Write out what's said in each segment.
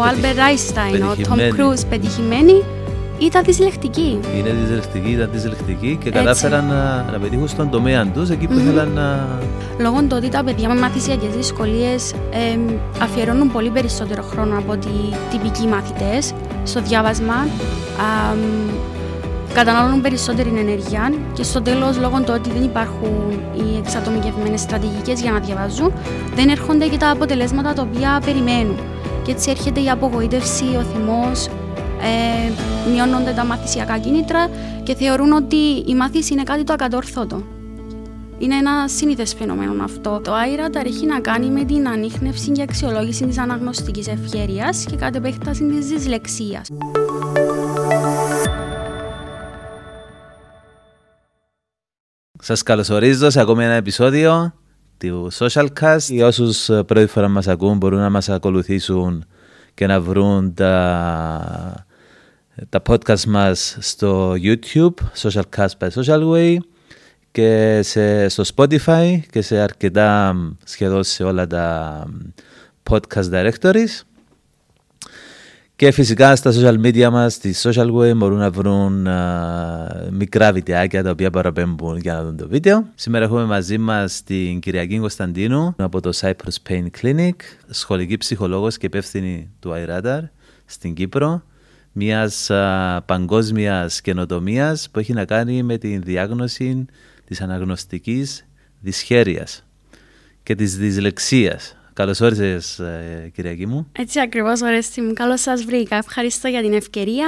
ο Άλμπερτ Αϊνστάιν, ο Τόμ Πετυχημένη. Κρούζ πετυχημένοι, ήταν δυσλεκτικοί. Είναι δυσλεκτικοί, ήταν δυσλεκτικοί και κατάφεραν να, να πετύχουν στον τομέα τους εκεί που ήθελαν να. Λόγω του ότι τα παιδιά με μαθησιακές δυσκολίες αφιερώνουν πολύ περισσότερο χρόνο από ότι τυπικοί μαθητές στο διάβασμα. Α, μ, καταναλώνουν περισσότερη ενέργεια και στο τέλος, λόγω του ότι δεν υπάρχουν οι εξατομικευμένες στρατηγικές για να διαβάζουν, δεν έρχονται και τα αποτελέσματα τα οποία περιμένουν. Και έτσι έρχεται η απογοήτευση, ο θυμός, ε, μειώνονται τα μαθησιακά κίνητρα και θεωρούν ότι η μάθηση είναι κάτι το ακατόρθωτο. Είναι ένα σύνηθες φαινόμενο αυτό. Το iRadar έχει να κάνει με την ανείχνευση και αξιολόγηση της αναγνωστικής ευχέρειας και κατ' επέκταση της δυσλεξίας. Σας καλωσορίζω σε ακόμη ένα επεισόδιο του Socialcast. Για όσους ε, πρώτη φορά μας ακούν μπορούν να μας ακολουθήσουν και να βρουν τα, τα podcast μας στο YouTube, Socialcast by Social Way και σε, στο Spotify και σε αρκετά σχεδόν σε όλα τα podcast directories. Και φυσικά στα social media μας, στη Social Way, μπορούν να βρουν α, μικρά βιντεάκια τα οποία παραπέμπουν για να δουν το βίντεο. Σήμερα έχουμε μαζί μας την Κυριακή Κωνσταντίνου από το Cyprus Pain Clinic, σχολική ψυχολόγος και υπεύθυνη του iRadar στην Κύπρο, μιας α, παγκόσμιας καινοτομίας που έχει να κάνει με τη διάγνωση της αναγνωστικής δυσχέρειας και της δυσλεξίας. Καλώς όρισες, ε, Κυριακή μου. Έτσι ακριβώς, Ορέστη μου. Καλώς σας βρήκα. Ευχαριστώ για την ευκαιρία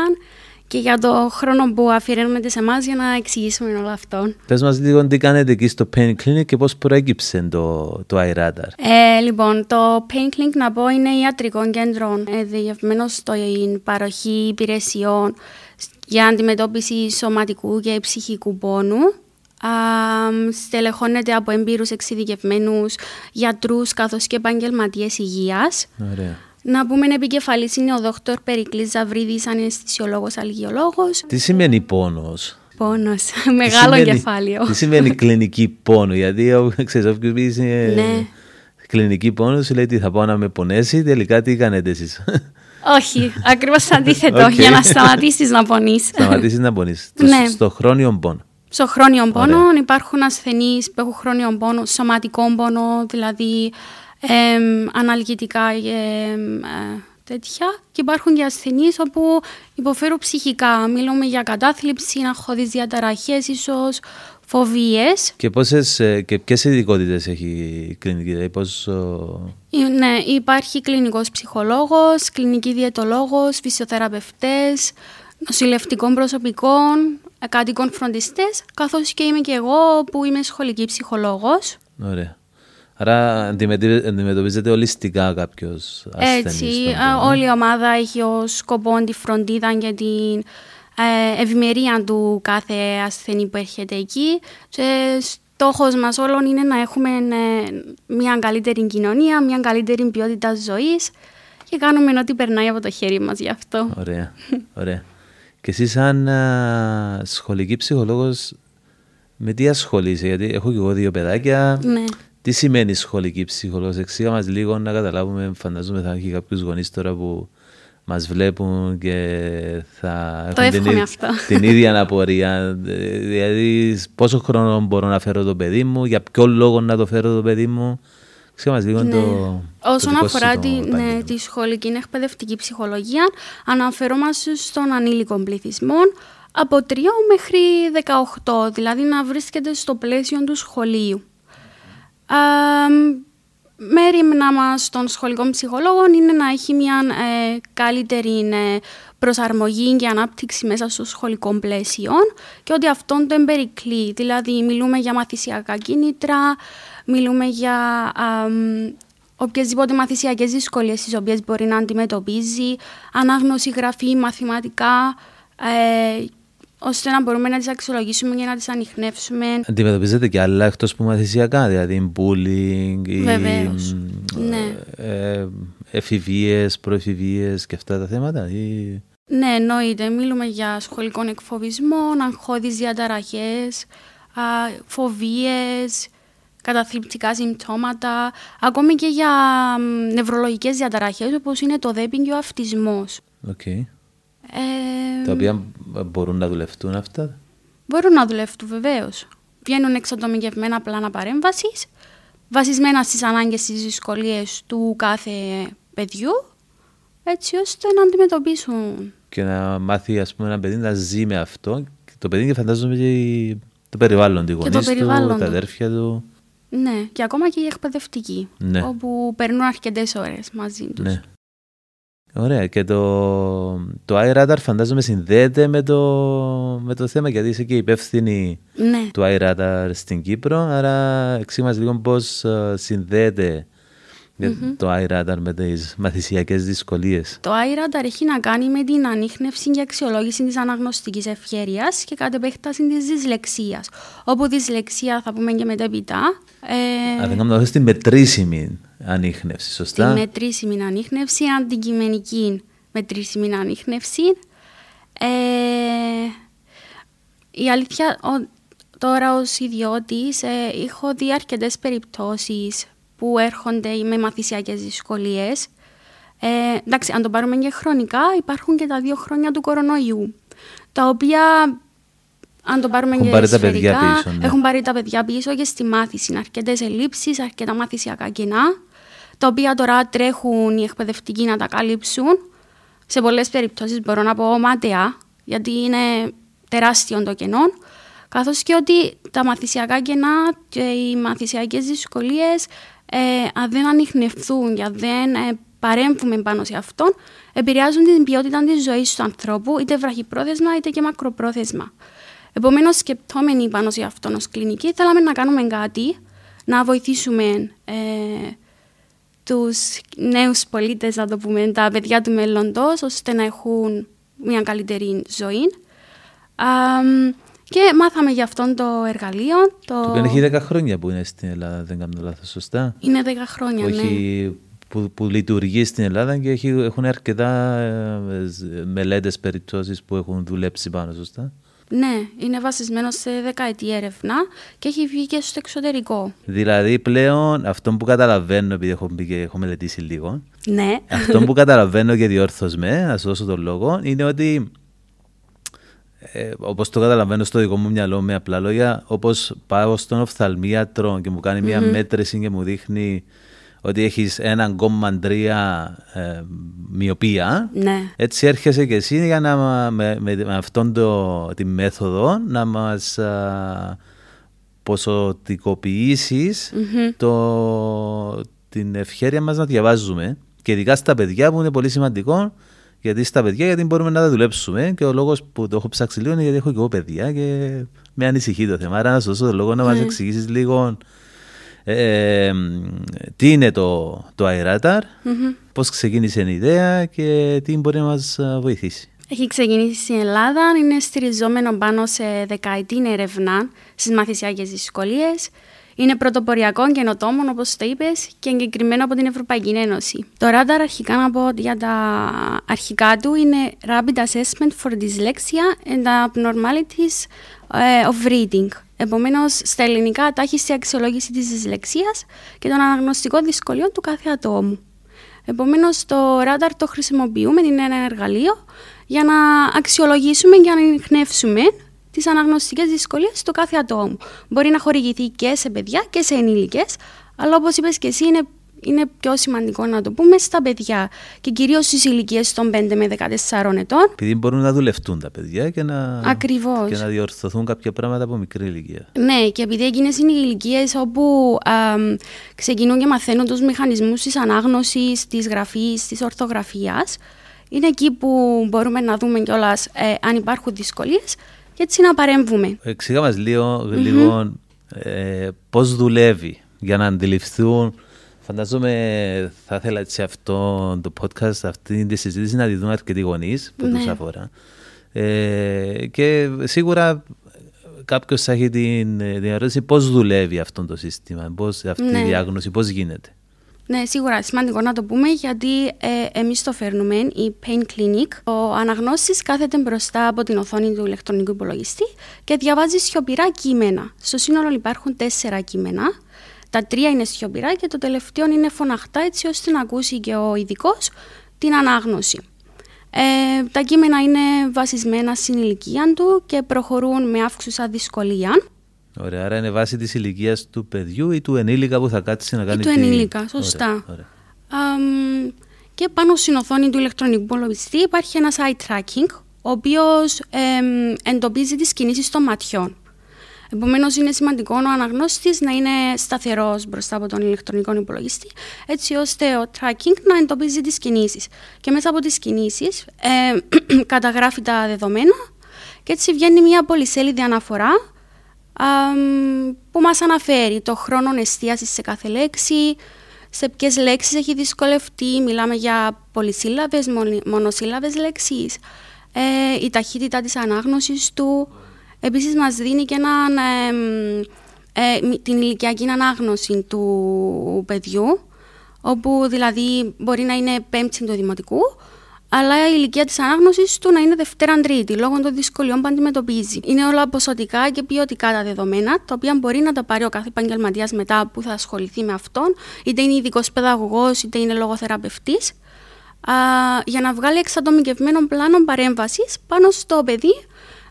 και για το χρόνο που αφιερώνετε σε εμάς για να εξηγήσουμε όλο αυτό. Πες μας λίγο τι κάνετε εκεί στο Pain Clinic και πώς προέκυψε το, το iRadar. Ε, λοιπόν, το Pain Clinic να πω είναι ιατρικό κέντρο ε, διευμένο στην παροχή υπηρεσιών για αντιμετώπιση σωματικού και ψυχικού πόνου. Α, στελεχώνεται από εμπειρούς εξειδικευμένους γιατρούς καθώς και επαγγελματίες υγείας. Ωραία. Να πούμε επικεφαλής είναι ο δόκτωρ Περικλής Ζαβρίδης, αναισθησιολόγος, αλγιολόγος. Τι σημαίνει πόνος; Πόνος, Τι μεγάλο σημαίνει- κεφάλαιο. Τι σημαίνει κλινική πόνου, γιατί ο- ξέρεις, όποιος πει είναι Ναι. κλινική πόνου, σου λέει τι θα πάω να με πονέσει, τελικά τι κάνετε εσείς. Όχι, ακριβώς αντίθετο, Οκ. για να σταματήσεις να πονείς. Σταματήσεις να πονείς. Το- Ναι. Στο χρόνιο πόνο. Στο χρόνιο πόνο Ωραία. υπάρχουν ασθενείς που έχουν χρόνιο πόνο, σωματικό πόνο, δηλαδή εμ, αναλγητικά και εμ, ε, τέτοια. Και υπάρχουν και ασθενείς όπου υποφέρουν ψυχικά. Μιλούμε για κατάθλιψη, αγχώδεις διαταραχές ίσως, φοβίες. Και, πόσες, ε, και ποιες ειδικότητες έχει η κλινική, δηλαδή πώς... ο- Ε, Ναι, υπάρχει κλινικός ψυχολόγος, κλινική διαιτολόγος, φυσιοθεραπευτές, νοσηλευτικών προσωπικών, ε, κατοικών φροντιστές, καθώς και είμαι και εγώ που είμαι σχολική ψυχολόγος. Ωραία. Άρα αντιμετωπι- αντιμετωπίζεται ολιστικά κάποιος ασθενής. Έτσι, στον ε, πόνο. όλη η ομάδα έχει ως σκοπό τη φροντίδα και την ε, ευημερία του κάθε ασθενή που έρχεται εκεί. Και στόχος μας όλων είναι να έχουμε ε, μια καλύτερη κοινωνία, μια καλύτερη ποιότητα ζωής και κάνουμε ό,τι περνάει από το χέρι μας γι' αυτό. Ωραία, ωραία. Και εσύ σαν α, σχολική ψυχολόγος, με τι ασχολείσαι, γιατί έχω και εγώ δύο παιδάκια. Ναι. Τι σημαίνει σχολική ψυχολόγος, εξήγα μας λίγο να καταλάβουμε, φαντάζομαι θα έχει κάποιους γονείς τώρα που μας βλέπουν και θα Το έχουν την, εύχομαι ί- αυτό. την ίδια απορία. Ε, Δηλαδή, πόσο χρόνο μπορώ να φέρω το παιδί μου, για ποιο λόγο να το φέρω το παιδί μου. Εξήγα μας λίγο Ναι. το, το Όσον δικό σου αφορά το τη, ναι, επάγγελμα. τη σχολική εκπαιδευτική ψυχολογία, αναφερόμαστε στον ανήλικο πληθυσμό από 3 μέχρι 18, δηλαδή να βρίσκεται στο πλαίσιο του σχολείου. Α, μέρημνα μας των σχολικών ψυχολόγων είναι να έχει μια ε, καλύτερη ε, προσαρμογή και ανάπτυξη μέσα στο σχολικό πλαίσιο και ότι αυτόν το εμπερικλεί. Δηλαδή μιλούμε για μαθησιακά κίνητρα, μιλούμε για α, μ, οποιασδήποτε μαθησιακές δυσκολίες τις οποίες μπορεί να αντιμετωπίζει, ανάγνωση, γραφή, μαθηματικά, ε, ώστε να μπορούμε να τις αξιολογήσουμε και να τις ανοιχνεύσουμε. Αντιμετωπίζετε και άλλα εκτός που μαθησιακά, δηλαδή bullying, ή, Βεβαίως. μ, Ναι. ε, εφηβείες, προεφηβείες και αυτά τα θέματα. Ή... Ναι, εννοείται. Μιλούμε για σχολικών εκφοβισμών, αγχώδεις διαταραχές, α, φοβίες, καταθλιπτικά συμπτώματα, ακόμη και για νευρολογικές διαταραχές όπως είναι το δέπιν και ο αυτισμός. Okay. Ε, Τα οποία μπορούν να δουλευτούν αυτά; Μπορούν να δουλευτούν βεβαίως. Βγαίνουν εξατομικευμένα πλάνα παρέμβασης, βασισμένα στις ανάγκες τη δυσκολίες του κάθε παιδιού, έτσι ώστε να αντιμετωπίσουν. Και να μάθει, ας πούμε, ένα παιδί να ζει με αυτό. Το παιδί και φαντάζομαι και το περιβάλλον του, γονείς του, τα αδέρφια του. Ναι, και ακόμα και οι εκπαιδευτικοί, ναι. όπου περνούν αρκετές ώρες μαζί τους. Ναι. Ωραία. Και το, το iRadar φαντάζομαι συνδέεται με το, με το θέμα γιατί είσαι και υπεύθυνη ναι. του iRadar στην Κύπρο. Άρα εξήγημα λίγο πώς ε, συνδέεται mm-hmm. το iRadar με τις μαθησιακές δυσκολίες. Το iRadar έχει να κάνει με την ανείχνευση και αξιολόγηση της αναγνωστικής ευχέρεια και κατ' επέκταση της δυσλεξίας. Όπου δυσλεξία θα πούμε και μετέπειτα. Ε... Αν δεν κάνω την μετρήσιμη ανείχνευση, σωστά; Τη μετρήσιμη ανείχνευση, αντικειμενική μετρήσιμη ανείχνευση. Ε, η αλήθεια, ο, τώρα ως ιδιώτης, ε, έχω δει αρκετές περιπτώσεις που έρχονται με μαθησιακές δυσκολίες. Ε, εντάξει, αν το πάρουμε και χρονικά, υπάρχουν και τα δύο χρόνια του κορονοϊού, τα οποία αν το πάρουμε έχουν και πάρει σφαιρικά, πίσω, ναι. έχουν πάρει τα παιδιά πίσω και στη μάθηση. Αρκετές ελλείψεις, αρκετά μαθησιακά κενά τα οποία τώρα τρέχουν οι εκπαιδευτικοί να τα καλύψουν. Σε πολλές περιπτώσεις μπορώ να πω ματιά, γιατί είναι τεράστιο το κενό, καθώς και ότι τα μαθησιακά κενά και οι μαθησιακές δυσκολίες, ε, αν δεν ανοιχνευθούν και αν δεν ε, παρέμβουμε πάνω σε αυτόν, επηρεάζουν την ποιότητα της ζωής του ανθρώπου, είτε βραχυπρόθεσμα είτε και μακροπρόθεσμα. Επομένως, σκεπτόμενοι πάνω σε αυτόν ως κλινική, θέλαμε να κάνουμε κάτι, να βοηθήσουμε ε, τους νέους πολίτες, να το πούμε, τα παιδιά του μέλλοντος, ώστε να έχουν μια καλύτερη ζωή. Και μάθαμε για αυτόν το εργαλείο. Το, το έχει 10 χρόνια που είναι στην Ελλάδα, δεν κάνω λάθος, σωστά; Είναι 10 χρόνια, ναι. Που, που λειτουργεί στην Ελλάδα και έχει, έχουν αρκετά ε, μελέτες περιπτώσεις που έχουν δουλέψει πάνω, σωστά; Ναι, είναι βασισμένος σε δεκαετή έρευνα και έχει βγει και στο εξωτερικό. Δηλαδή πλέον αυτό που καταλαβαίνω, επειδή έχω, έχω μελετήσει λίγο, ναι. αυτό που καταλαβαίνω και διόρθω με, να σου δώσω τον λόγο, είναι ότι ε, όπως το καταλαβαίνω στο δικό μου μυαλό με απλά λόγια, όπως πάω στον οφθαλμίατρο και μου κάνει μια μέτρηση και μου δείχνει ότι έχεις έναν κόμμα τρία ε, μοιοπία. Ναι. Έτσι έρχεσαι και εσύ για να με, με, με αυτόν το, τη μέθοδο να μας ποσοτικοποιησει την ευχαίρεια μας να διαβάζουμε. Και ειδικά στα παιδιά που είναι πολύ σημαντικό γιατί στα παιδιά γιατί μπορούμε να τα δουλέψουμε και ο λόγος που το έχω ψάξει λίγο είναι γιατί έχω και εγώ παιδιά και με ανησυχεί το θέμα. Άρα να σου δώσω το λόγο να μας εξηγήσεις λίγο ε, τι είναι το, το iRadar, mm-hmm. πώς ξεκίνησε η ιδέα και τι μπορεί να μας βοηθήσει. Έχει ξεκινήσει στην Ελλάδα, είναι στηριζόμενο πάνω σε δεκαετή έρευνα στις μαθησιακές δυσκολίες. Είναι πρωτοποριακό και καινοτόμων, όπως το είπες, και εγκεκριμένο από την Ευρωπαϊκή Ένωση. Το Radar, αρχικά να πω για τα αρχικά του, είναι Rapid Assessment for Dyslexia and Abnormalities ε, of Reading. Επομένως, στα ελληνικά τάχιστη αξιολόγηση της δυσλεξίας και των αναγνωστικών δυσκολιών του κάθε ατόμου. Επομένως, το ράνταρ το χρησιμοποιούμε, είναι ένα εργαλείο για να αξιολογήσουμε και να ανοιχνεύσουμε τις αναγνωστικές δυσκολίες του κάθε ατόμου. Μπορεί να χορηγηθεί και σε παιδιά και σε ενήλικες, αλλά όπως είπες και εσύ, είναι είναι πιο σημαντικό να το πούμε στα παιδιά και κυρίως στις ηλικίες των 5 με 14 ετών. Επειδή μπορούν να δουλευτούν τα παιδιά και να, Ακριβώς. και να διορθωθούν κάποια πράγματα από μικρή ηλικία. Ναι, και επειδή εκείνε είναι οι ηλικίες όπου α, ξεκινούν και μαθαίνουν τους μηχανισμούς της ανάγνωσης, της γραφής, της ορθογραφίας, είναι εκεί που μπορούμε να δούμε κιόλας ε, αν υπάρχουν δυσκολίες και έτσι να παρέμβουμε. Εξήγα μας λίγο, λίγο ε, πώς δουλεύει για να αντιληφθούν Φαντάζομαι θα ήθελα σε αυτό το podcast, αυτή τη συζήτηση να τη δουν αρκετοί γονείς που ναι. του αφορά. Ε, και σίγουρα κάποιος θα έχει την, την ερώτηση πώς δουλεύει αυτό το σύστημα, πώς, αυτή ναι. η διάγνωση, πώς γίνεται. Ναι, σίγουρα σημαντικό να το πούμε γιατί ε, εμείς το φέρνουμε, η Pain Clinic. Ο αναγνώστης κάθεται μπροστά από την οθόνη του ηλεκτρονικού υπολογιστή και διαβάζει σιωπηρά κείμενα. Στο σύνολο υπάρχουν τέσσερα κείμενα Τα τρία είναι σιωπηρά και το τελευταίο είναι φωναχτά έτσι ώστε να ακούσει και ο ειδικός την ανάγνωση. Ε, τα κείμενα είναι βασισμένα στην ηλικία του και προχωρούν με αύξουσα δυσκολία. Ωραία, άρα είναι βάση της ηλικίας του παιδιού ή του ενήλικα που θα κάτσει να κάνει ή του ενήλικα, σωστά. Ωραία, και πάνω στην οθόνη του ηλεκτρονικού υπολογιστή υπάρχει ένας eye tracking, ο οποίος ε, εντοπίζει τις κινήσεις των ματιών. Επομένως, είναι σημαντικό ο αναγνώστης να είναι σταθερός μπροστά από τον ηλεκτρονικό υπολογιστή, έτσι ώστε ο tracking να εντοπίζει τις κινήσεις. Και μέσα από τις κινήσεις ε, καταγράφει τα δεδομένα και έτσι βγαίνει μια πολυσέλιδη αναφορά που μας αναφέρει το χρόνο εστίασης σε κάθε λέξη, σε ποιες λέξεις έχει δυσκολευτεί, μιλάμε για πολυσύλλαβες, μονοσύλλαβες λέξεις, ε, η ταχύτητα της ανάγνωσης του, Επίσης μας δίνει και έναν, ε, την ηλικιακή ανάγνωση του παιδιού, όπου δηλαδή μπορεί να είναι πέμπτη του δημοτικού, αλλά η ηλικία της ανάγνωσης του να είναι Δευτέρα-Τρίτη, λόγω των δυσκολιών που αντιμετωπίζει. Είναι όλα ποσοτικά και ποιοτικά τα δεδομένα, τα οποία μπορεί να τα πάρει ο κάθε επαγγελματίας μετά που θα ασχοληθεί με αυτόν, είτε είναι ειδικός παιδαγωγός, είτε είναι λογοθεραπευτής, για να βγάλει εξατομικευμένο πλάνο παρέμβασης πάνω στο παιδί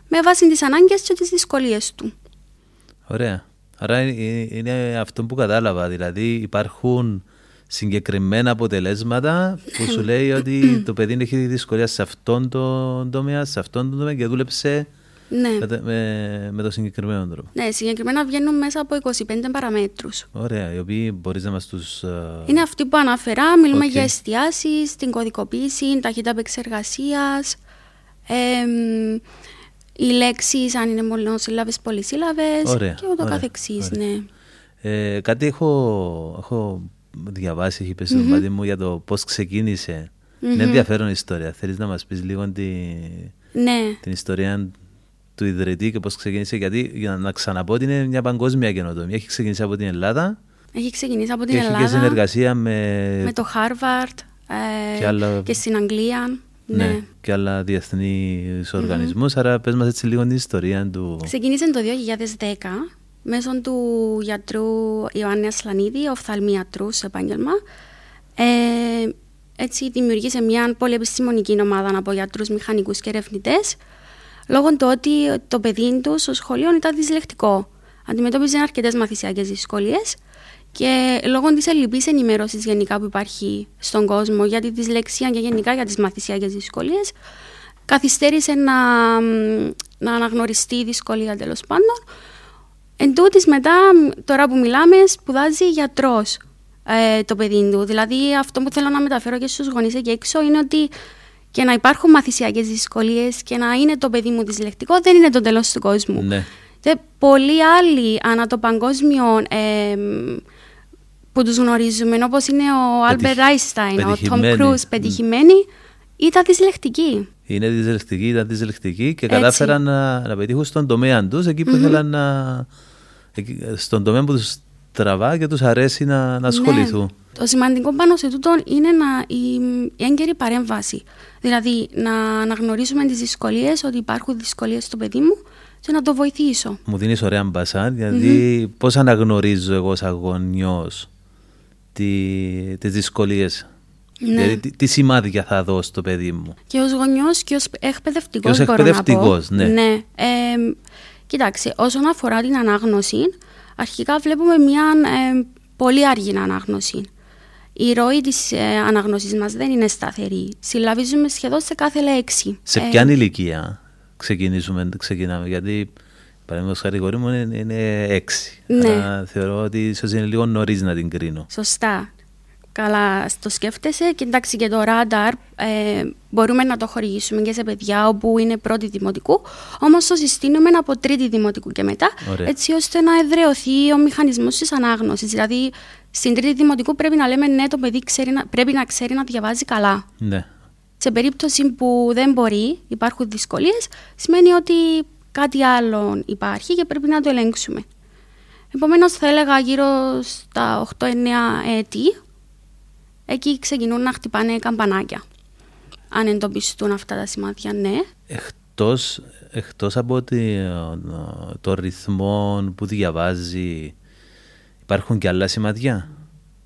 με βάση τις ανάγκες και τις δυσκολίες του. Ωραία. Άρα είναι αυτό που κατάλαβα, δηλαδή υπάρχουν συγκεκριμένα αποτελέσματα που σου λέει ότι το παιδί έχει δυσκολία σε αυτόν τον τομέα, σε αυτόν τον τομέα και δούλεψε ναι. με, με, το συγκεκριμένο τρόπο. Ναι, συγκεκριμένα βγαίνουν μέσα από 25 παραμέτρους. Ωραία, οι οποίοι μπορείς να μας τους... Είναι αυτοί που αναφερά, μιλούμε okay. για εστιάσεις, την κωδικοποίηση, ταχύτητα επεξεργασίας, ε, οι λέξεις, αν είναι μονοσύλλαβε, πολυσύλλαβες και ούτω καθεξής. Ναι. Ε, κάτι έχω, έχω διαβάσει, έχει πέσει mm-hmm. μου για το πώς ξεκίνησε. Mm-hmm. Είναι ενδιαφέρον ιστορία. Θέλεις να μας πεις λίγο τη, ναι. την ιστορία του ιδρυτή και πώς ξεκίνησε. Γιατί για να ξαναπώ ότι είναι μια παγκόσμια καινοτομία. Έχει ξεκινήσει από την Ελλάδα. Έχει ξεκινήσει από την και Ελλάδα. Έχει και συνεργασία με, με το Harvard ε, και, άλλα... και στην Αγγλία. Ναι. ναι. και άλλα διεθνείς οργανισμούς. Mm-hmm. Άρα, πες μας έτσι λίγο την ιστορία του. Ξεκίνησε το 2010 μέσω του γιατρού Ιωάννη Ασλανίδη, οφθαλμιατρούς σε επάγγελμα. Ε, έτσι δημιουργήσε μια πολυεπιστημονική ομάδα από γιατρούς, μηχανικούς και ερευνητές, λόγω του ότι το παιδί τους στο σχολείο ήταν δυσλεκτικό. Αντιμετώπιζε αρκετές μαθησιακές δυσκολίες και λόγω της ελληπή ενημέρωσης γενικά που υπάρχει στον κόσμο για τη δυσλεξία και γενικά για τις μαθησιακές δυσκολίες, καθυστέρησε να, να αναγνωριστεί η δυσκολία τέλος πάντων. Εν τούτης, μετά, τώρα που μιλάμε, σπουδάζει γιατρός ε, το παιδί του. Δηλαδή, αυτό που θέλω να μεταφέρω και στους γονείς εκεί έξω είναι ότι και να υπάρχουν μαθησιακές δυσκολίες και να είναι το παιδί μου δυσλεκτικό δεν είναι το τέλος του κόσμου. Ναι. Και πολλοί άλλοι ανά το παγκόσμιο ε, που τους γνωρίζουμε, όπως είναι ο Άλμπερτ Αϊνστάιν, ο Τομ Κρουζ, πετυχημένοι, ήταν δυσλεκτικοί. Είναι δυσλεκτικοί, ήταν δυσλεκτικοί και κατάφεραν να, να πετύχουν στον τομέα τους, εκεί που mm-hmm. ήθελαν να... στον τομέα που τους τραβά και τους αρέσει να, να ναι. ασχοληθούν. Ναι. Το σημαντικό πάνω σε τούτο είναι να, η, η έγκαιρη παρέμβαση. Δηλαδή να αναγνωρίσουμε τις δυσκολίες, ότι υπάρχουν δυσκολίες στο παιδί μου και να το βοηθήσω. Μου δίνεις ωραία μπασά, δηλαδή mm-hmm. πώς αναγνωρίζω εγώ σαν γονιός τις δυσκολίες; Ναι. Δηλαδή, τι, τι, σημάδια θα δω στο παιδί μου; Και ως γονιός και ως εκπαιδευτικός. Και ως εκπαιδευτικός, ναι. ναι. Ε, κοιτάξτε, όσον αφορά την ανάγνωση, αρχικά βλέπουμε μια ε, πολύ αργή ανάγνωση. Η ροή της ε, ανάγνωση μας δεν είναι σταθερή. Συλλαβίζουμε σχεδόν σε κάθε λέξη. Σε ποια ε, ηλικία ξεκινήσουμε, ξεκινάμε, γιατί Παραδείγματος χάρη, η κόρη μου είναι, είναι έξι. Ναι. Άρα θεωρώ ότι ίσως είναι λίγο νωρίς να την κρίνω. Σωστά. Καλά, το σκέφτεσαι. Και εντάξει, και το ράνταρ ε, μπορούμε να το χορηγήσουμε και σε παιδιά όπου είναι πρώτη δημοτικού. Όμως το συστήνουμε από τρίτη δημοτικού και μετά, Ωραία. έτσι ώστε να εδρεωθεί ο μηχανισμός της ανάγνωσης. Δηλαδή, στην τρίτη δημοτικού πρέπει να λέμε ναι, το παιδί ξέρει να, πρέπει να ξέρει να διαβάζει καλά. Ναι. Σε περίπτωση που δεν μπορεί, υπάρχουν δυσκολίες, σημαίνει ότι κάτι άλλο υπάρχει και πρέπει να το ελέγξουμε. Επομένως, θα έλεγα γύρω στα 8-9 έτη, εκεί ξεκινούν να χτυπάνε καμπανάκια. Αν εντοπιστούν αυτά τα σημάδια, ναι. Εκτός, εκτός από το, το ρυθμό που διαβάζει, υπάρχουν και άλλα σημαντιά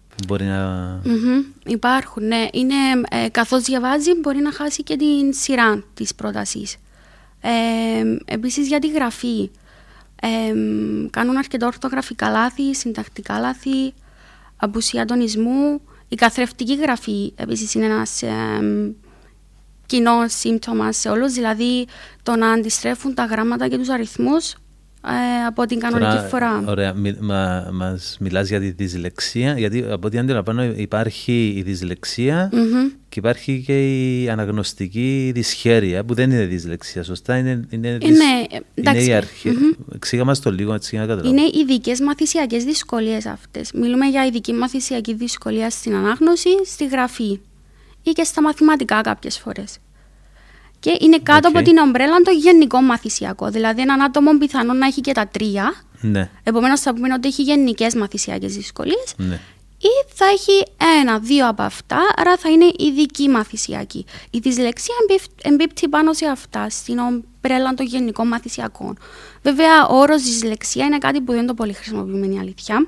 που μπορεί να... Μμμ, Υπάρχουν, ναι. Είναι, ε, καθώς διαβάζει μπορεί να χάσει και την σειρά της πρότασης. Ε, επίσης για τη γραφή. Ε, κάνουν αρκετά ορθογραφικά λάθη, συντακτικά λάθη, απουσία τονισμού. Η καθρεφτική γραφή επίσης είναι ένας ε, κοινός σύμπτωμας σε όλους, δηλαδή το να αντιστρέφουν τα γράμματα και τους αριθμούς ε, από την κανονική Τώρα, φορά. Ωραία, μι, μα, μας μιλάς για τη δυσλεξία, γιατί από ό,τι αντιλαμβάνω υπάρχει η δυσλεξία Μμμ. και υπάρχει και η αναγνωστική δυσχέρεια, που δεν είναι δυσλεξία, σωστά, είναι, είναι, δυσ- ναι, είναι εντάξει. η αρχή. Εξήγα μας το λίγο έτσι για να καταλάβω. Είναι ειδικές μαθησιακές δυσκολίες αυτές. Μιλούμε για ειδική μαθησιακή δυσκολία στην ανάγνωση, στη γραφή ή και στα μαθηματικά κάποιες φορές. Και είναι κάτω Οκ. από την ομπρέλα το γενικό μαθησιακό. Δηλαδή, έναν άτομο πιθανόν να έχει και τα τρία. Ναι, Επομένω, θα πούμε ότι έχει γενικέ μαθησιακέ δυσκολίε. ναι. Ή θα έχει ένα-δύο από αυτά, άρα θα είναι ειδική μαθησιακή. Η δυσλεξία εμπίπ- εμπίπτει πάνω σε αυτά, στην ομπρέλα των γενικών μαθησιακών. Βέβαια, ο όρο δυσλεξία είναι κάτι που δεν το πολύ χρησιμοποιούμε, είναι η αλήθεια.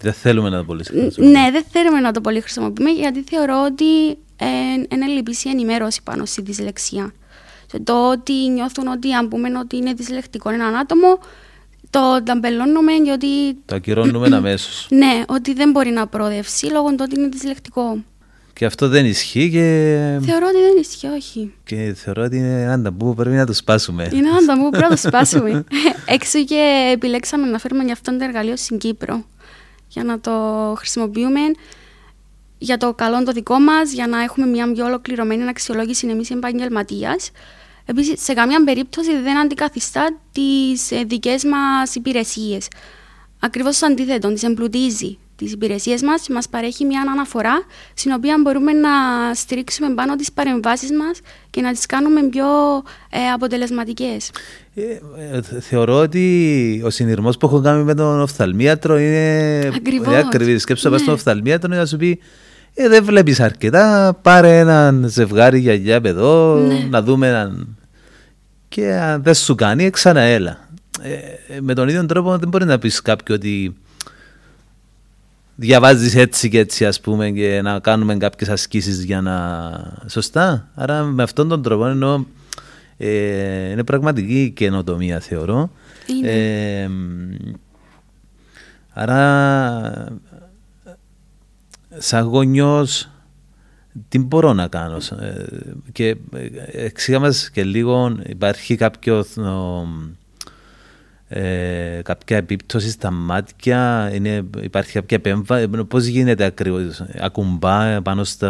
Δεν θέλουμε να το πολύ Ναι, δεν θέλουμε να το πολύ χρησιμοποιούμε, γιατί θεωρώ ότι ε, είναι λυπής η ενημέρωση πάνω στη δυσλεξία. Σε το ότι νιώθουν ότι αν πούμε ότι είναι δυσλεκτικό έναν άτομο, το ταμπελώνουμε γιατί Το ακυρώνουμε αμέσως. ναι, ότι δεν μπορεί να προοδεύσει λόγω του ότι είναι δυσλεκτικό. Και αυτό δεν ισχύει και, Θεωρώ ότι δεν ισχύει, όχι. και θεωρώ ότι είναι ένα ταμπού που πρέπει να το σπάσουμε. Είναι ένα ταμπού που πρέπει να το σπάσουμε. Έξω και επιλέξαμε να φέρουμε για αυτόν το εργαλείο στην Κύπρο. Για να το χρησιμοποιούμε για το καλό το δικό μας, για να έχουμε μια πιο ολοκληρωμένη αξιολόγηση εμείς επαγγελματίας. Επίσης, σε καμία περίπτωση δεν αντικαθιστά τις δικές μας υπηρεσίες. Ακριβώς το αντίθετο, τις εμπλουτίζει τις υπηρεσίες μας και μας παρέχει μια αναφορά στην οποία μπορούμε να στηρίξουμε πάνω τις παρεμβάσεις μας και να τις κάνουμε πιο ε, αποτελεσματικές. Ε, ε, θεωρώ ότι ο συνειρμός που έχω κάνει με τον οφθαλμίατρο είναι Ακριβώς. πολύ ακριβή. Σκέψου να πας Ναι. στον οφθαλμίατρο και να σου πει ε, δεν βλέπεις αρκετά. Πάρε έναν ζευγάρι γιαγιά παιδό Ναι. να δούμε έναν. Και αν δεν σου κάνει, ξαναέλα. Ε, ε, με τον ίδιο τρόπο δεν μπορεί να πεις κάποιον ότι διαβάζεις έτσι και έτσι, ας πούμε, και να κάνουμε κάποιες ασκήσεις για να. Σωστά. Άρα με αυτόν τον τρόπο εννοώ. Ε, είναι πραγματική καινοτομία, θεωρώ. Είναι. Ε, άρα, σαν γονιός, τι μπορώ να κάνω. Ε, και ε, εξήγα μας και λίγο, υπάρχει κάποιος, ο, ε, κάποια επίπτωση στα μάτια, είναι, υπάρχει κάποια επέμβαση, πώς γίνεται ακριβώς, ακουμπά πάνω στο...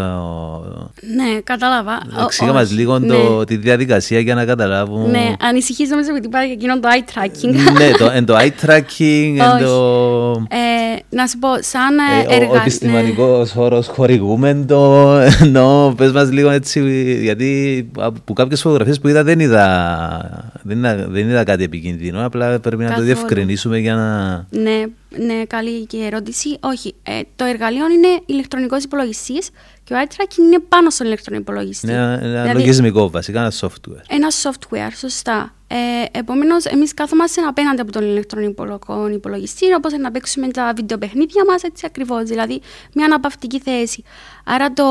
Ναι, κατάλαβα. Ο- Εξήγα μας όχι, λίγο ναι. το, τη διαδικασία για να καταλάβουν... Ναι, ανησυχείς νομίζω ότι υπάρχει εκείνο το eye tracking. ναι, το, εν το eye tracking, εν Όχι. το... Ε, να σου πω, σαν Ε, ε, ο, έργα... ο επιστημονικός όρος χορηγούμεντο, ενώ πες μας λίγο έτσι, γιατί από κάποιες φωτογραφίες που είδα δεν είδα, δεν είδα, δεν είδα κάτι επικίνδυνο, απλά πρέπει να το Καθόλου. διευκρινίσουμε για να... Ναι, ναι, καλή και ερώτηση. Όχι, ε, το εργαλείο είναι ηλεκτρονικός υπολογιστής και ο eye tracking είναι πάνω στον ηλεκτρονικό υπολογιστή. Είναι ένα, ένα Δηλαδή, λογισμικό βασικά, ένα software. Ένα software, σωστά. Ε, Επομένως, εμείς κάθομαστε απέναντι από τον ηλεκτρονικό υπολογιστή, όπως να παίξουμε τα βιντεοπαιχνίδια μας, έτσι ακριβώς. Δηλαδή, μια αναπαυτική θέση. Άρα, το,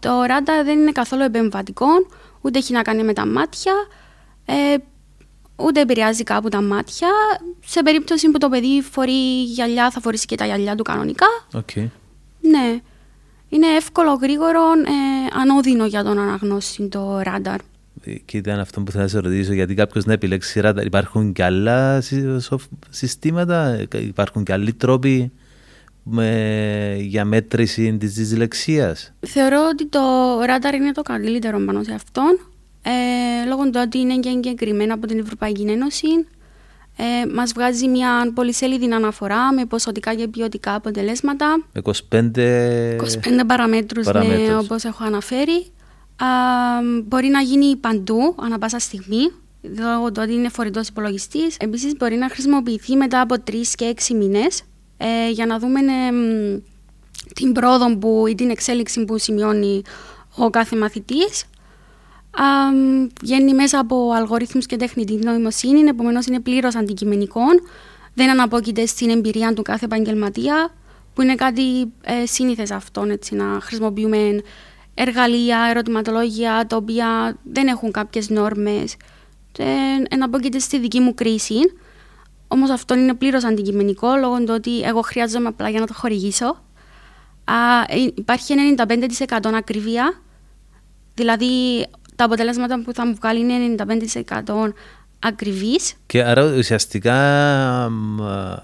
το RADAR δεν είναι καθόλου επεμβατικό, ούτε έχει να κάνει με τα μάτια, ε, ούτε επηρεάζει κάπου τα μάτια. Σε περίπτωση που το παιδί φορεί γυαλιά, θα φορήσει και τα γυαλιά του κανονικά. Οκ. Ναι. Είναι εύκολο, γρήγορο, ε, ανώδυνο για τον αναγνώστη το RADAR. Και ήταν αυτό που θέλω να σε ρωτήσω, γιατί κάποιος να επιλέξει RADAR. Υπάρχουν και άλλα συ- σοφ- συστήματα, υπάρχουν και άλλοι τρόποι με, για μέτρηση της δυσλεξίας; Θεωρώ ότι το ράνταρ είναι το καλύτερο πάνω σε αυτόν, ε, λόγω του ότι είναι και εγκεκριμένο από την Ευρωπαϊκή Ένωση. Ε, μας βγάζει μια πολυσέλιδη αναφορά με ποσοτικά και ποιοτικά αποτελέσματα. 25, 25 παραμέτρους, ναι, παραμέτρους. όπως έχω αναφέρει. Α, μπορεί να γίνει παντού, ανά πάσα στιγμή, λόγω του ότι είναι φορητός υπολογιστής. Επίσης μπορεί να χρησιμοποιηθεί μετά από 3 και 6 μήνες ε, για να δούμε ε, μ, την πρόοδο που, ή την εξέλιξη που σημειώνει ο κάθε μαθητής. Α, μ, βγαίνει μέσα από αλγορίθμους και τεχνητή νοημοσύνη, επομένως είναι πλήρως αντικειμενικό. Δεν αναπόκειται στην εμπειρία του κάθε επαγγελματία. που είναι κάτι ε, σύνηθες αυτό, έτσι, να χρησιμοποιούμε εργαλεία, ερωτηματολόγια, τα οποία δεν έχουν κάποιες νόρμες. Και εναπόκειται στη δική μου κρίση. Όμως αυτό είναι πλήρως αντικειμενικό, λόγω του ότι εγώ χρειάζομαι απλά για να το χορηγήσω. Α, ε, υπάρχει 95% ακρίβεια, δηλαδή τα αποτελέσματα που θα μου βγάλει είναι 95% ακριβής. Και άρα ουσιαστικά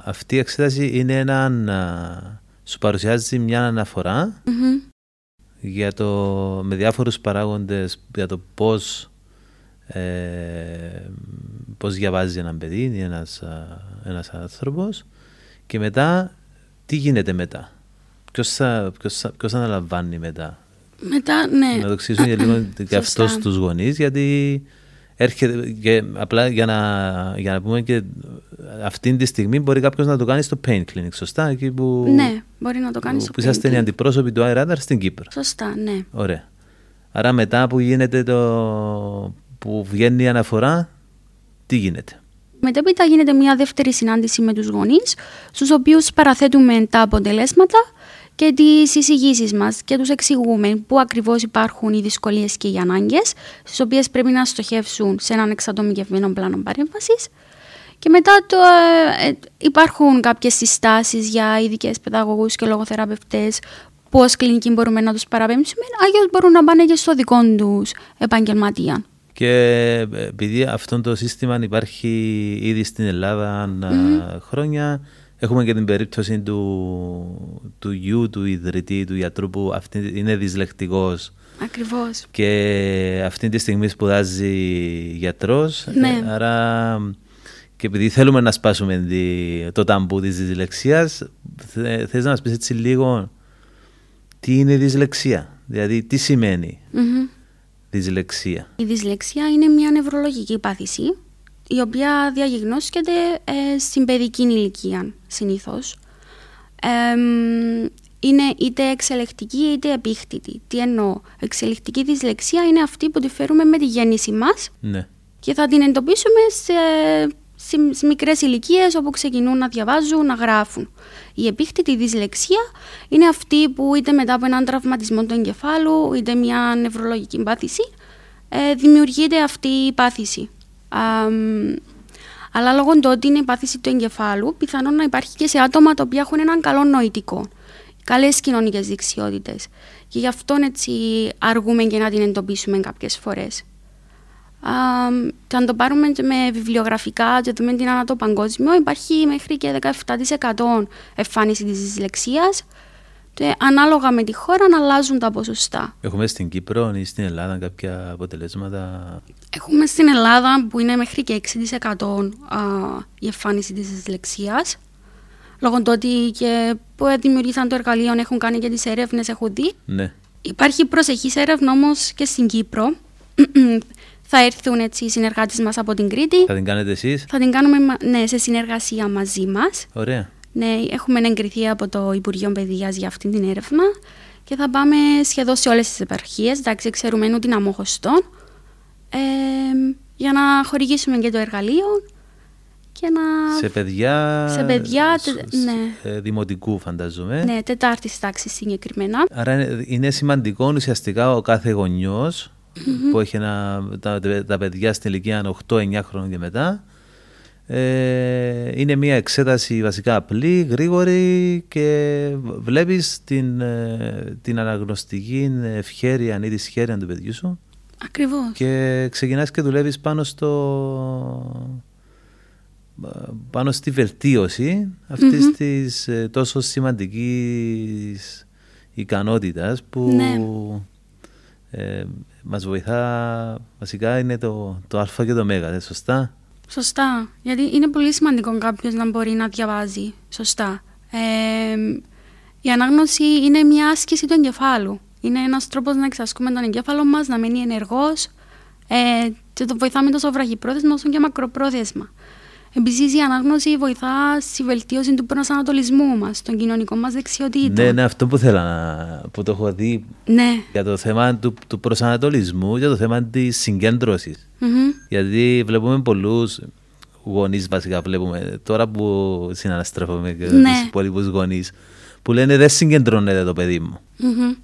αυτή η εξέταση είναι έναν... σου παρουσιάζει μια αναφορά για το, με διάφορους παράγοντες για το πώς ε, πώς διαβάζει ένα παιδί ή ένας, ένας άνθρωπος και μετά τι γίνεται μετά. Ποιος, θα, ποιος, ποιος αναλαμβάνει μετά. Μετά, ναι. Να το εξηγήσουν για λίγο και αυτός στους γονείς γιατί έρχεται και απλά για να, για να πούμε και αυτή τη στιγμή μπορεί κάποιος να το κάνει στο Pain Clinic, σωστά, εκεί που... Ναι, μπορεί να το κάνει που, στο Που είσαστε οι αντιπρόσωποι του iRadar στην Κύπρο. Σωστά, ναι. Ωραία. Άρα μετά που γίνεται το... που βγαίνει η αναφορά, τι γίνεται; Μετέπειτα γίνεται μια δεύτερη συνάντηση με τους γονείς, στους οποίους παραθέτουμε τα αποτελέσματα και τις εισηγήσεις μας και τους εξηγούμε πού ακριβώς υπάρχουν οι δυσκολίες και οι ανάγκες, στις οποίες πρέπει να στοχεύσουν σε έναν εξατομικευμένο πλάνο παρέμβασης. Και μετά το, ε, ε υπάρχουν κάποιες συστάσεις για ειδικές παιδαγωγούς και λογοθεραπευτές που ως κλινική μπορούμε να τους παραπέμψουμε, αλλιώς μπορούν να πάνε και στο δικό τους επαγγελματία. Και ε, επειδή αυτό το σύστημα υπάρχει ήδη στην Ελλάδα mm-hmm. χρόνια, Έχουμε και την περίπτωση του, του γιου, του ιδρυτή, του γιατρού που αυτή είναι δυσλεκτικός. Ακριβώς. Και αυτή τη στιγμή σπουδάζει γιατρός. Ναι. Άρα και επειδή θέλουμε να σπάσουμε το ταμπού της δυσλεξίας, θες να μας πεις έτσι λίγο τι είναι η δυσλεξία; Δηλαδή τι σημαίνει mm-hmm. δυσλεξία; Η δυσλεξία είναι μια νευρολογική πάθηση η οποία διαγνώσκεται ε, στην παιδική ηλικία συνήθως. είναι είτε εξελεκτική είτε επίκτητη. Τι εννοώ. Εξελεκτική δυσλεξία είναι αυτή που τη φέρουμε με τη γέννηση μας ναι. και θα την εντοπίσουμε σε, σε, σε μικρές ηλικίες όπου ξεκινούν να διαβάζουν, να γράφουν. Η επίκτητη δυσλεξία είναι αυτή που είτε μετά από έναν τραυματισμό του εγκεφάλου είτε μια νευρολογική πάθηση ε, δημιουργείται αυτή η πάθηση αλλά λόγω του ότι είναι η πάθηση του εγκεφάλου, πιθανόν να υπάρχει και σε άτομα τα οποία έχουν έναν καλό νοητικό, καλές κοινωνικές δεξιότητες. Και γι' αυτό έτσι αργούμε και να την εντοπίσουμε κάποιες φορές. Και αν το πάρουμε με βιβλιογραφικά και δούμε την ανά παγκόσμιο, υπάρχει μέχρι και 17% εμφάνιση της δυσλεξίας και ανάλογα με τη χώρα να αλλάζουν τα ποσοστά. Έχουμε στην Κύπρο ή στην Ελλάδα κάποια αποτελέσματα; Έχουμε στην Ελλάδα που είναι μέχρι και 6% η εμφάνιση της δυσλεξίας. Λόγω του ότι και που δημιουργήσαν το εργαλείο έχουν κάνει και τις έρευνες έχουν δει. Ναι. Υπάρχει προσεχής έρευνα όμως και στην Κύπρο. θα έρθουν έτσι οι συνεργάτες μας από την Κρήτη. Θα την κάνετε εσείς; Θα την κάνουμε ναι, σε συνεργασία μαζί μας. Ωραία. Ναι, έχουμε εγκριθεί από το Υπουργείο Παιδείας για αυτή την έρευνα και θα πάμε σχεδόν σε όλες τις επαρχίες. Εντάξει, ξέρουμε ότι είναι αμόχωστο. Ε, για να χορηγήσουμε και το εργαλείο και να... Σε παιδιά, σε παιδιά ναι. Ε, δημοτικού φανταζομαι. Ναι, τετάρτης τάξης συγκεκριμένα. Άρα είναι σημαντικό ουσιαστικά ο κάθε που έχει ένα, τα, τα παιδιά στην ηλικία 8-9 χρόνων και μετά ε, είναι μια εξέταση βασικά απλή, γρήγορη και βλέπεις την, ε, την αναγνωστική ευχέρεια ή δυσχέρεια του παιδιού σου. Ακριβώς. Και ξεκινάς και δουλεύεις πάνω στο πάνω στη βελτίωση αυτής mm-hmm. της ε, τόσο σημαντικής ικανότητας που ναι. ε, μας βοηθά βασικά είναι το, το α και το μέγα, σωστά; Σωστά. Γιατί είναι πολύ σημαντικό κάποιος να μπορεί να διαβάζει σωστά. Ε, η ανάγνωση είναι μια άσκηση του εγκεφάλου. Είναι ένας τρόπος να εξασκούμε τον εγκέφαλο μας, να μείνει ενεργός ε, και το βοηθάμε τόσο βραχυπρόθεσμα όσο και μακροπρόθεσμα. Επίσης, η ανάγνωση βοηθάς στη βελτίωση του προσανατολισμού μας, των κοινωνικών μας δεξιοτήτων. Ναι, ναι, αυτό που θέλω να που το έχω δει ναι. για το θέμα του, του προσανατολισμού, για το θέμα της συγκέντρωσης. Mm-hmm. Γιατί βλέπουμε πολλούς γονείς, βασικά βλέπουμε τώρα που συναναστρέφουμε και ναι. τους υπόλοιπους γονείς, που λένε δεν συγκεντρώνεται το παιδί μου. Μμμ.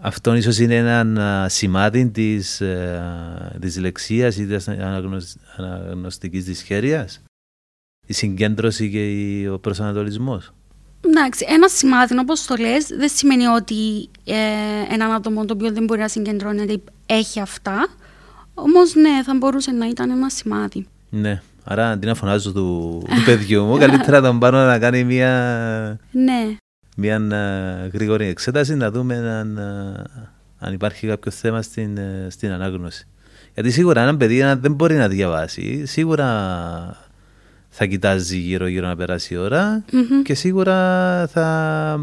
Αυτό ίσως είναι ένα α, σημάδι της, ε, της λεξίας ή της αναγνωσ- αναγνωστικής δυσχέρειας. Η συγκέντρωση και η- ο προσανατολισμός. Εντάξει, ένα σημάδι, όπως το λες, δεν σημαίνει ότι ε, έναν άτομο το οποίο δεν μπορεί να συγκεντρώνεται έχει αυτά. Όμως, ναι, θα μπορούσε να ήταν ένα σημάδι. Ναι. Άρα αντί να φωνάζω του, του παιδιού μου, καλύτερα να τον πάρω να κάνει μια, Ναι, μια α, γρήγορη εξέταση να δούμε αν, α, αν υπάρχει κάποιο θέμα στην, ε, στην ανάγνωση. Γιατί σίγουρα ένα παιδί αν δεν μπορεί να διαβάσει, σίγουρα θα κοιτάζει γύρω-γύρω να περάσει η ώρα Μμμ. και σίγουρα θα,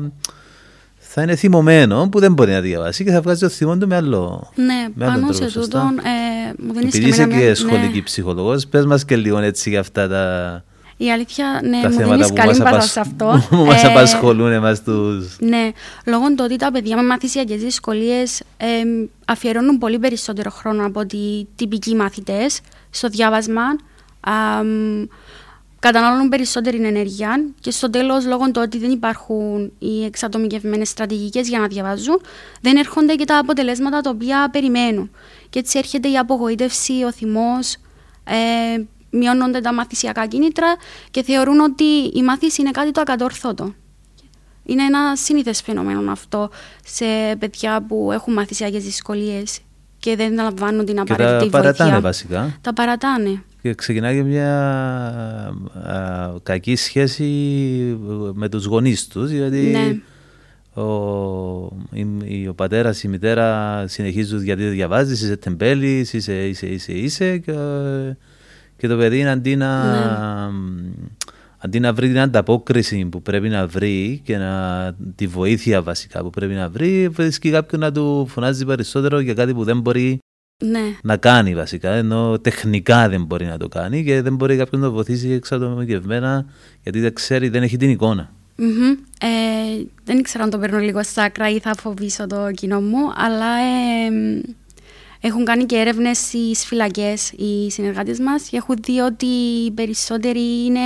θα είναι θυμωμένο που δεν μπορεί να διαβάσει και θα βγάζει το θυμό του με άλλο. ναι, Με άλλον πάνω τρόπο, σε σωστά. τούτον ε, μου δίνεις Επειδή είσαι και ναι. σχολική ψυχολόγος, πες μας και λίγο έτσι για αυτά τα, Η αλήθεια, ναι, τα μου θέματα δίνεις που καλή μας, μπάζα απασ... σε αυτό. που μας Ε, απασχολούν εμάς τους... Ναι, λόγω του ότι τα παιδιά με μαθησιακές δυσκολίες ε, αφιερώνουν πολύ περισσότερο χρόνο από ότι τυπικοί μαθητές στο διάβασμα, α, μ, καταναλώνουν περισσότερη ενέργεια και στο τέλος λόγω του ότι δεν υπάρχουν οι εξατομικευμένες στρατηγικές για να διαβάζουν, δεν έρχονται και τα αποτελέσματα τα οποία περιμένουν. Και έτσι έρχεται η απογοήτευση, ο θυμός, ε, μειώνονται τα μαθησιακά κίνητρα και θεωρούν ότι η μάθηση είναι κάτι το ακατόρθωτο. Είναι ένα σύνηθες φαινόμενο αυτό σε παιδιά που έχουν μαθησιακές δυσκολίες και δεν λαμβάνουν την Και απαραίτητη τα παρατάνε βοήθεια. βασικά. Τα παρατάνε. Και ξεκινάει και μια α, κακή σχέση με τους γονείς τους, γιατί Ναι. ο, η, η- ο πατέρας, η μητέρα συνεχίζουν γιατί δεν διαβάζεις, είσαι τεμπέλης, είσαι, είσαι, είσαι, είσαι και, και το παιδί αντί να, Ναι. αντί να βρει την ανταπόκριση που πρέπει να βρει και να, τη βοήθεια βασικά που πρέπει να βρει, βρίσκει κάποιον να του φωνάζει περισσότερο για κάτι που δεν μπορεί Ναι. να κάνει βασικά, ενώ τεχνικά δεν μπορεί να το κάνει και δεν μπορεί κάποιον να το βοηθήσει εξατομικευμένα γιατί δεν ξέρει, δεν έχει την εικόνα. Μμμ. Ε, δεν ήξερα αν το παίρνω λίγο στα άκρα ή θα φοβήσω το κοινό μου, αλλά ε, μ, έχουν κάνει και έρευνες στις φυλακές οι συνεργάτες μας και έχουν δει ότι οι περισσότεροι είναι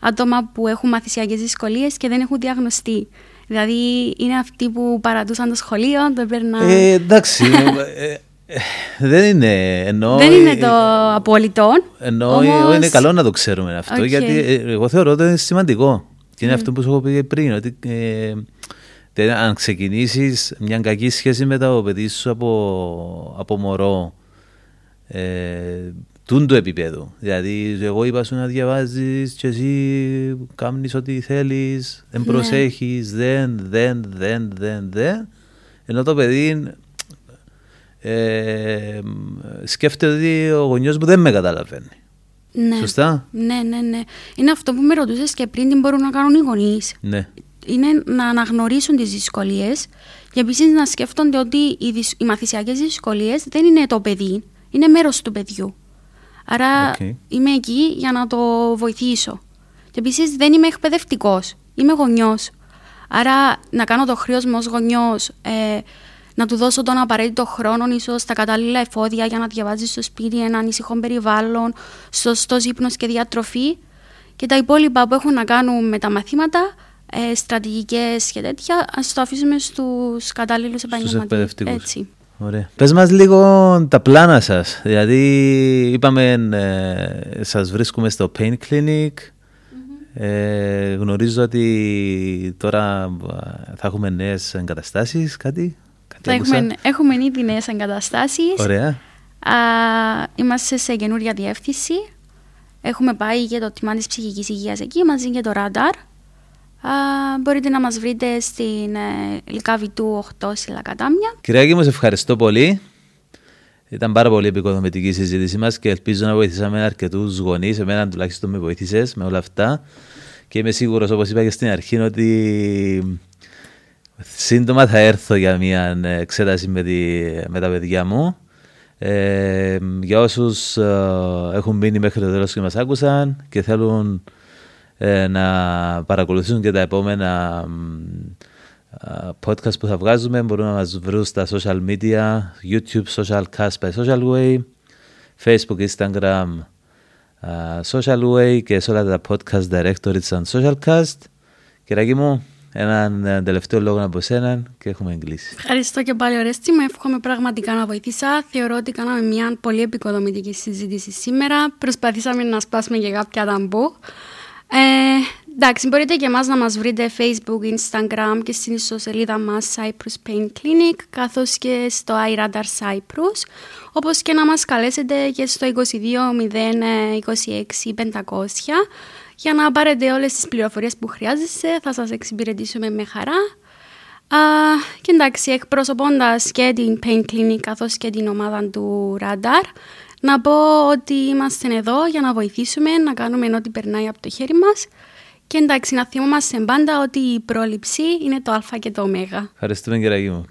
άτομα που έχουν μαθησιακές δυσκολίες και δεν έχουν διαγνωστεί. Δηλαδή είναι αυτοί που παρατούσαν το σχολείο, το παίρναν... Ε, εντάξει, ε, ε, ε, δεν είναι, ενώ, δεν είναι το απόλυτο. ενώ όμως- είναι καλό να το ξέρουμε αυτό, Οκ. γιατί ε, εγώ θεωρώ ότι είναι σημαντικό. Και είναι αυτό που σου έχω πει πριν, ότι ε, δεν- αν ξεκινήσεις μια κακή σχέση με το παιδί σου από, από μωρό, ε, τούν το επίπεδο. Δηλαδή, εγώ είπα σου να διαβάζεις και εσύ κάνεις ό,τι θέλεις, δεν Ναι. προσέχεις, δεν, δεν, δεν, δεν, δεν. Ενώ το παιδί ε, σκέφτεται ότι ο γονιός μου δεν με καταλαβαίνει. Ναι. Σωστά; Ναι, ναι, ναι. Είναι αυτό που με ρωτούσες και πριν τι μπορούν να κάνουν οι γονείς. Ναι. Είναι να αναγνωρίσουν τις δυσκολίες και επίσης να σκέφτονται ότι οι, δυσ- οι μαθησιακές δυσκολίες δεν είναι το παιδί, είναι μέρος του παιδιού. Άρα Οκ. είμαι εκεί για να το βοηθήσω. Και επίσης δεν είμαι εκπαιδευτικός, είμαι γονιός. Άρα να κάνω το χρέος μου ως γονιός, ε, να του δώσω τον απαραίτητο χρόνο, ίσως τα κατάλληλα εφόδια για να διαβάζει στο σπίτι ένα ήσυχο περιβάλλον, σωστός ύπνος και διατροφή και τα υπόλοιπα που έχουν να κάνουν με τα μαθήματα, ε, στρατηγικές και τέτοια, ας το αφήσουμε στους κατάλληλους επαγγελματίες. εκπαιδευτικούς. Έτσι. Ωραία. Πες μας λίγο τα πλάνα σας. Δηλαδή είπαμε ε, σας βρίσκουμε στο Pain Clinic. Ε, γνωρίζω ότι τώρα ε, θα έχουμε νέες εγκαταστάσεις, κάτι; κάτι Θα άκουσα; έχουμε, έχουμε ήδη νέες εγκαταστάσεις. Ωραία. Α, είμαστε σε καινούρια διεύθυνση. Έχουμε πάει και το τμήμα της ψυχικής υγείας εκεί, μαζί και το ράνταρ. Α, μπορείτε να μας βρείτε στην ε, Λυκάβη του 8 Σιλα Κατάμια. Κυριάκη μου, σε ευχαριστώ πολύ. Ήταν πάρα πολύ επικοδομητική η συζήτησή μας και ελπίζω να βοηθήσαμε αρκετούς γονείς. Εμένα τουλάχιστον με βοήθησες με όλα αυτά. Και είμαι σίγουρος, όπως είπα και στην αρχή, ότι σύντομα θα έρθω για μια εξέταση με, τη, με τα παιδιά μου. Ε, για όσους έχουν μείνει μέχρι το τέλος και μας άκουσαν και θέλουν ε, να παρακολουθήσουν και τα επόμενα μ, podcast που θα βγάζουμε μπορούν να μας βρουν στα social media YouTube, Social Cast by Social Way Facebook, Instagram uh, Social Way και σε όλα τα podcast directories σαν Social Cast Κυριακή μου, έναν ε, τελευταίο λόγο από σένα και έχουμε εγκλήσει. Ευχαριστώ και πάλι Ορέστη μου. Εύχομαι πραγματικά να βοήθησα. Θεωρώ ότι κάναμε μια πολύ επικοδομητική συζήτηση σήμερα. Προσπαθήσαμε να σπάσουμε και κάποια ταμπού. Ε, εντάξει, μπορείτε και εμάς να μας βρείτε Facebook, Instagram και στην ιστοσελίδα μας Cyprus Pain Clinic καθώς και στο iRadar Cyprus όπως και να μας καλέσετε και στο 22 500 για να πάρετε όλες τις πληροφορίες που χρειάζεστε. Θα σας εξυπηρετήσουμε με χαρά. Α, και εντάξει, εκπροσωπώντας και την Pain Clinic καθώς και την ομάδα του Radar, να πω ότι είμαστε εδώ για να βοηθήσουμε, να κάνουμε ό,τι περνάει από το χέρι μας και εντάξει, να θυμόμαστε πάντα ότι η πρόληψη είναι το α και το ω. Ευχαριστούμε κύριε μου.